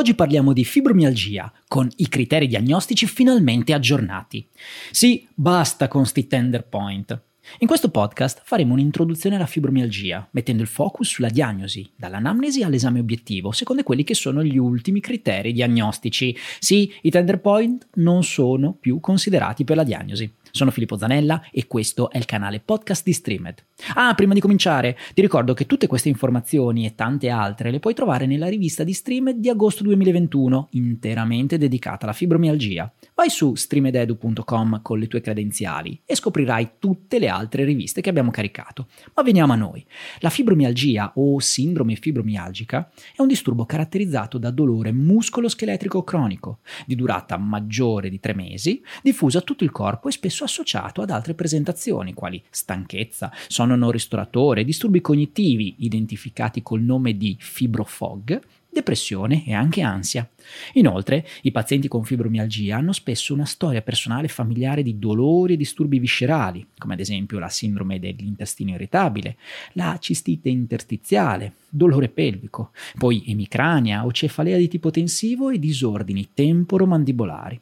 Oggi parliamo di fibromialgia, con i criteri diagnostici finalmente aggiornati. Sì, basta con sti tender point. In questo podcast faremo un'introduzione alla fibromialgia, mettendo il focus sulla diagnosi, dall'anamnesi all'esame obiettivo, secondo quelli che sono gli ultimi criteri diagnostici. Sì, i tender point non sono più considerati per la diagnosi. Sono Filippo Zanella e questo è il canale podcast di Streamed. Ah, prima di cominciare, ti ricordo che tutte queste informazioni e tante altre le puoi trovare nella rivista di Streamed di agosto 2021, interamente dedicata alla fibromialgia. Vai su streamededu.com con le tue credenziali e scoprirai tutte le altre riviste che abbiamo caricato. Ma veniamo a noi. La fibromialgia o sindrome fibromialgica è un disturbo caratterizzato da dolore muscolo-scheletrico cronico, di durata maggiore di tre mesi, diffuso a tutto il corpo e spesso associato ad altre presentazioni quali stanchezza, sonno non ristoratore, disturbi cognitivi identificati col nome di fibrofog depressione e anche ansia. Inoltre, i pazienti con fibromialgia hanno spesso una storia personale e familiare di dolori e disturbi viscerali, come ad esempio la sindrome dell'intestino irritabile, la cistite interstiziale, dolore pelvico, poi emicrania o cefalea di tipo tensivo e disordini temporomandibolari.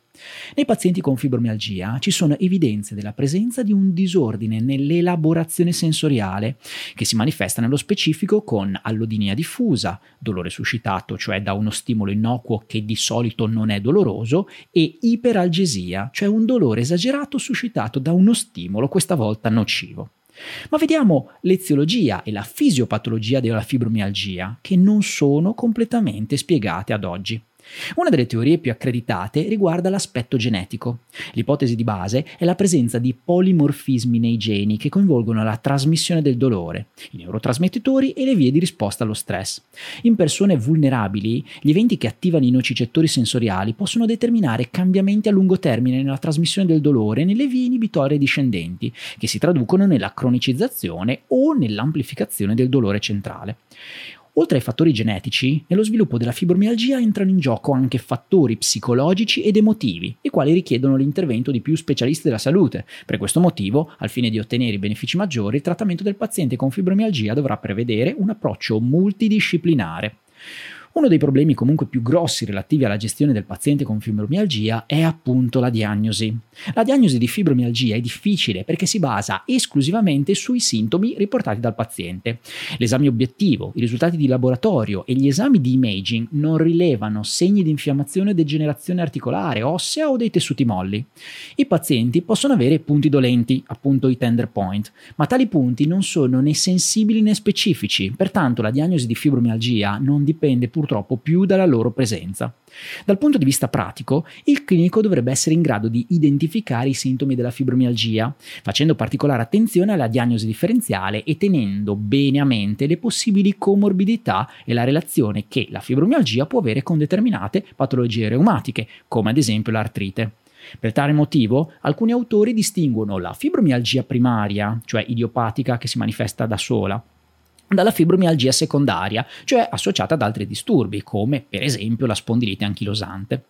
Nei pazienti con fibromialgia ci sono evidenze della presenza di un disordine nell'elaborazione sensoriale che si manifesta nello specifico con allodinia diffusa, dolore suscitato, cioè da uno stimolo innocuo che di solito non è doloroso, e iperalgesia, cioè un dolore esagerato suscitato da uno stimolo questa volta nocivo. Ma vediamo l'eziologia e la fisiopatologia della fibromialgia, che non sono completamente spiegate ad oggi. Una delle teorie più accreditate riguarda l'aspetto genetico. L'ipotesi di base è la presenza di polimorfismi nei geni che coinvolgono la trasmissione del dolore, i neurotrasmettitori e le vie di risposta allo stress. In persone vulnerabili, gli eventi che attivano i nocicettori sensoriali possono determinare cambiamenti a lungo termine nella trasmissione del dolore nelle vie inibitorie discendenti, che si traducono nella cronicizzazione o nell'amplificazione del dolore centrale. Oltre ai fattori genetici, nello sviluppo della fibromialgia entrano in gioco anche fattori psicologici ed emotivi, i quali richiedono l'intervento di più specialisti della salute. Per questo motivo, al fine di ottenere i benefici maggiori, il trattamento del paziente con fibromialgia dovrà prevedere un approccio multidisciplinare. Uno dei problemi comunque più grossi relativi alla gestione del paziente con fibromialgia è appunto la diagnosi. La diagnosi di fibromialgia è difficile perché si basa esclusivamente sui sintomi riportati dal paziente. L'esame obiettivo, i risultati di laboratorio e gli esami di imaging non rilevano segni di infiammazione o degenerazione articolare, ossea o dei tessuti molli. I pazienti possono avere punti dolenti, appunto i tender point, ma tali punti non sono né sensibili né specifici, pertanto la diagnosi di fibromialgia non dipende purtroppo più dalla loro presenza. Dal punto di vista pratico, il clinico dovrebbe essere in grado di identificare i sintomi della fibromialgia, facendo particolare attenzione alla diagnosi differenziale e tenendo bene a mente le possibili comorbidità e la relazione che la fibromialgia può avere con determinate patologie reumatiche, come ad esempio l'artrite. Per tale motivo, alcuni autori distinguono la fibromialgia primaria, cioè idiopatica che si manifesta da sola, dalla fibromialgia secondaria, cioè associata ad altri disturbi, come per esempio la spondilite anchilosante.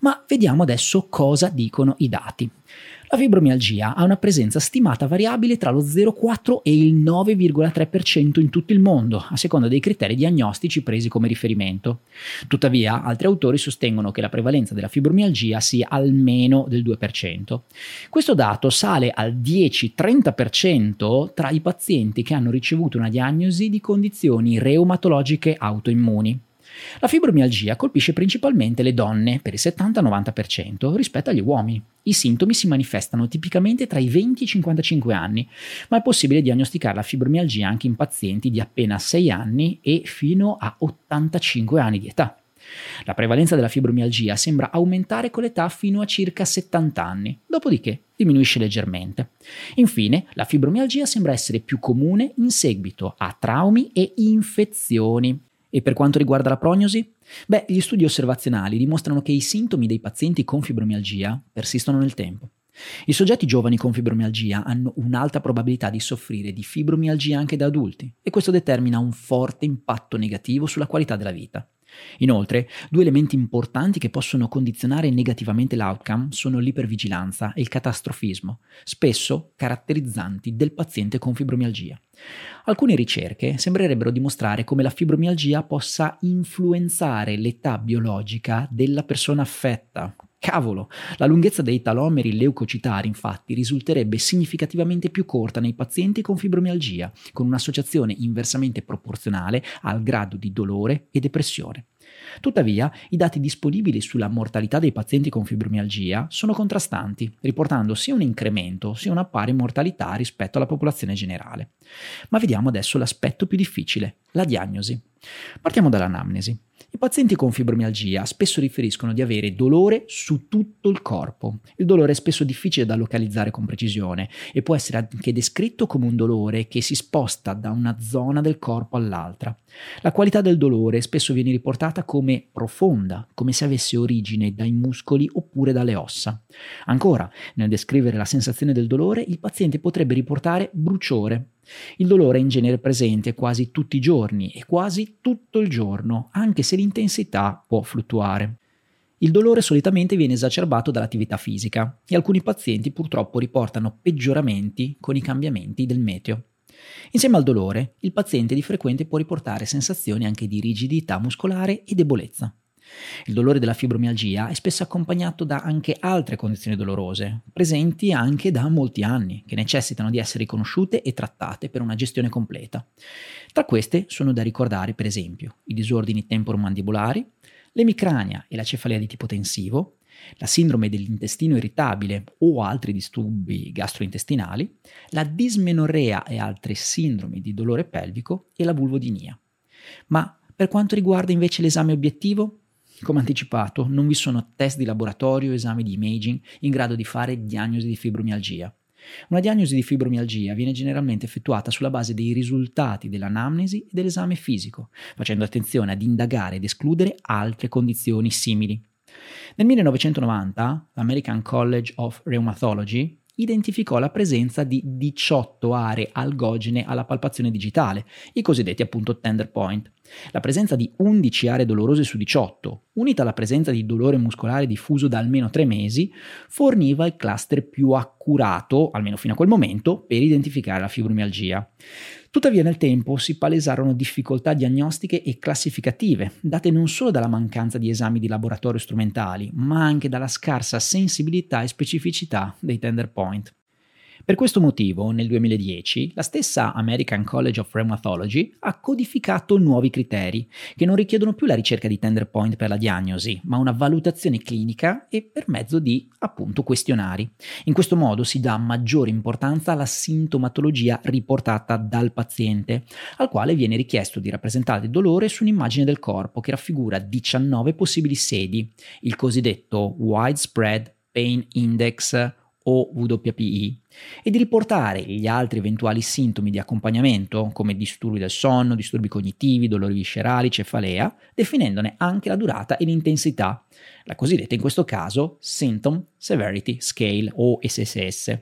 Ma vediamo adesso cosa dicono i dati. La fibromialgia ha una presenza stimata variabile tra lo 0,4 e il 9,3% in tutto il mondo, a seconda dei criteri diagnostici presi come riferimento. Tuttavia, altri autori sostengono che la prevalenza della fibromialgia sia almeno del 2%. Questo dato sale al 10-30% tra i pazienti che hanno ricevuto una diagnosi di condizioni reumatologiche autoimmuni. La fibromialgia colpisce principalmente le donne per il 70-90% rispetto agli uomini. I sintomi si manifestano tipicamente tra i 20 e i 55 anni, ma è possibile diagnosticare la fibromialgia anche in pazienti di appena 6 anni e fino a 85 anni di età. La prevalenza della fibromialgia sembra aumentare con l'età fino a circa 70 anni, dopodiché diminuisce leggermente. Infine, la fibromialgia sembra essere più comune in seguito a traumi e infezioni. E per quanto riguarda la prognosi? Beh, gli studi osservazionali dimostrano che i sintomi dei pazienti con fibromialgia persistono nel tempo. I soggetti giovani con fibromialgia hanno un'alta probabilità di soffrire di fibromialgia anche da adulti e questo determina un forte impatto negativo sulla qualità della vita. Inoltre, due elementi importanti che possono condizionare negativamente l'outcome sono l'ipervigilanza e il catastrofismo, spesso caratterizzanti del paziente con fibromialgia. Alcune ricerche sembrerebbero dimostrare come la fibromialgia possa influenzare l'età biologica della persona affetta. Cavolo, la lunghezza dei talomeri leucocitari infatti risulterebbe significativamente più corta nei pazienti con fibromialgia, con un'associazione inversamente proporzionale al grado di dolore e depressione. Tuttavia, i dati disponibili sulla mortalità dei pazienti con fibromialgia sono contrastanti, riportando sia un incremento sia una pari mortalità rispetto alla popolazione generale. Ma vediamo adesso l'aspetto più difficile, la diagnosi. Partiamo dall'anamnesi. I pazienti con fibromialgia spesso riferiscono di avere dolore su tutto il corpo. Il dolore è spesso difficile da localizzare con precisione e può essere anche descritto come un dolore che si sposta da una zona del corpo all'altra. La qualità del dolore spesso viene riportata come profonda, come se avesse origine dai muscoli oppure dalle ossa. Ancora, nel descrivere la sensazione del dolore, il paziente potrebbe riportare bruciore, il dolore è in genere presente quasi tutti i giorni e quasi tutto il giorno, anche se l'intensità può fluttuare. Il dolore solitamente viene esacerbato dall'attività fisica e alcuni pazienti purtroppo riportano peggioramenti con i cambiamenti del meteo. Insieme al dolore, il paziente di frequente può riportare sensazioni anche di rigidità muscolare e debolezza. Il dolore della fibromialgia è spesso accompagnato da anche altre condizioni dolorose, presenti anche da molti anni, che necessitano di essere riconosciute e trattate per una gestione completa. Tra queste sono da ricordare, per esempio, i disordini temporomandibolari, l'emicrania e la cefalea di tipo tensivo, la sindrome dell'intestino irritabile o altri disturbi gastrointestinali, la dismenorrea e altre sindromi di dolore pelvico e la vulvodinia. Ma per quanto riguarda invece l'esame obiettivo, come anticipato, non vi sono test di laboratorio o esami di imaging in grado di fare diagnosi di fibromialgia. Una diagnosi di fibromialgia viene generalmente effettuata sulla base dei risultati dell'anamnesi e dell'esame fisico, facendo attenzione ad indagare ed escludere altre condizioni simili. Nel 1990 l'American College of Rheumatology identificò la presenza di 18 aree algogene alla palpazione digitale, i cosiddetti appunto tender point. La presenza di 11 aree dolorose su 18, unita alla presenza di dolore muscolare diffuso da almeno 3 mesi, forniva il cluster più accurato, almeno fino a quel momento, per identificare la fibromialgia. Tuttavia nel tempo si palesarono difficoltà diagnostiche e classificative, date non solo dalla mancanza di esami di laboratorio strumentali, ma anche dalla scarsa sensibilità e specificità dei tender point. Per questo motivo, nel 2010, la stessa American College of Rheumatology ha codificato nuovi criteri, che non richiedono più la ricerca di tender point per la diagnosi, ma una valutazione clinica e per mezzo di, appunto, questionari. In questo modo si dà maggiore importanza alla sintomatologia riportata dal paziente, al quale viene richiesto di rappresentare il dolore su un'immagine del corpo che raffigura 19 possibili sedi, il cosiddetto Widespread Pain Index o WPI e di riportare gli altri eventuali sintomi di accompagnamento come disturbi del sonno, disturbi cognitivi, dolori viscerali, cefalea, definendone anche la durata e l'intensità, la cosiddetta in questo caso Symptom Severity Scale o SSS.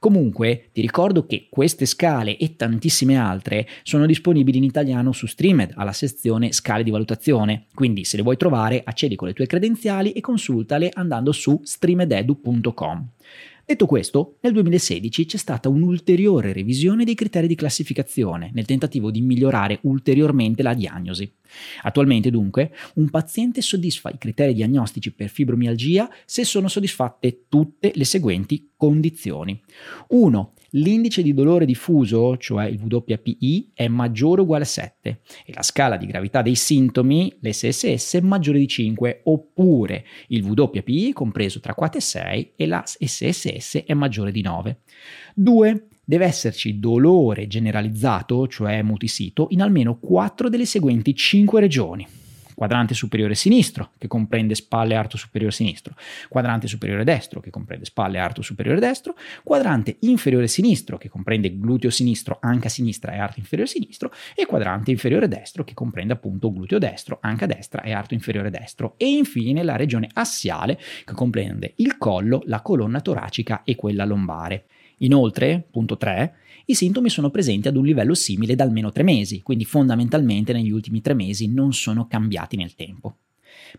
Comunque ti ricordo che queste scale e tantissime altre sono disponibili in italiano su Streamed alla sezione scale di valutazione, quindi se le vuoi trovare accedi con le tue credenziali e consultale andando su streamededu.com. Detto questo, nel 2016 c'è stata un'ulteriore revisione dei criteri di classificazione nel tentativo di migliorare ulteriormente la diagnosi. Attualmente dunque un paziente soddisfa i criteri diagnostici per fibromialgia se sono soddisfatte tutte le seguenti condizioni. 1 l'indice di dolore diffuso, cioè il WPI, è maggiore o uguale a 7 e la scala di gravità dei sintomi, l'SSS, è maggiore di 5, oppure il WPI compreso tra 4 e 6 e la SSS è maggiore di 9. 2 deve esserci dolore generalizzato, cioè multisito, in almeno 4 delle seguenti 5 regioni. Quadrante superiore sinistro, che comprende spalle arto superiore sinistro, quadrante superiore destro, che comprende spalle arto superiore destro, quadrante inferiore sinistro, che comprende gluteo sinistro, anca sinistra e arto inferiore sinistro, e quadrante inferiore destro, che comprende appunto gluteo destro, anca destra e arto inferiore destro, e infine la regione assiale, che comprende il collo, la colonna toracica e quella lombare. Inoltre, punto 3, i sintomi sono presenti ad un livello simile da almeno tre mesi, quindi fondamentalmente negli ultimi tre mesi non sono cambiati nel tempo.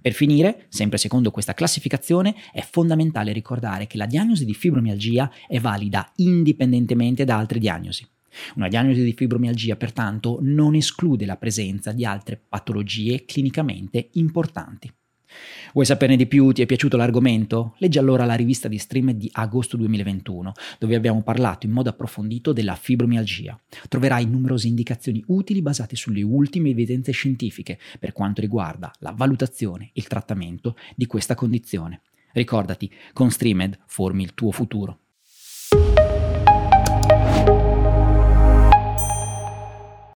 Per finire, sempre secondo questa classificazione, è fondamentale ricordare che la diagnosi di fibromialgia è valida indipendentemente da altre diagnosi. Una diagnosi di fibromialgia, pertanto, non esclude la presenza di altre patologie clinicamente importanti. Vuoi saperne di più? Ti è piaciuto l'argomento? Leggi allora la rivista di Stream di agosto 2021, dove abbiamo parlato in modo approfondito della fibromialgia. Troverai numerose indicazioni utili basate sulle ultime evidenze scientifiche per quanto riguarda la valutazione e il trattamento di questa condizione. Ricordati, con Streamed formi il tuo futuro.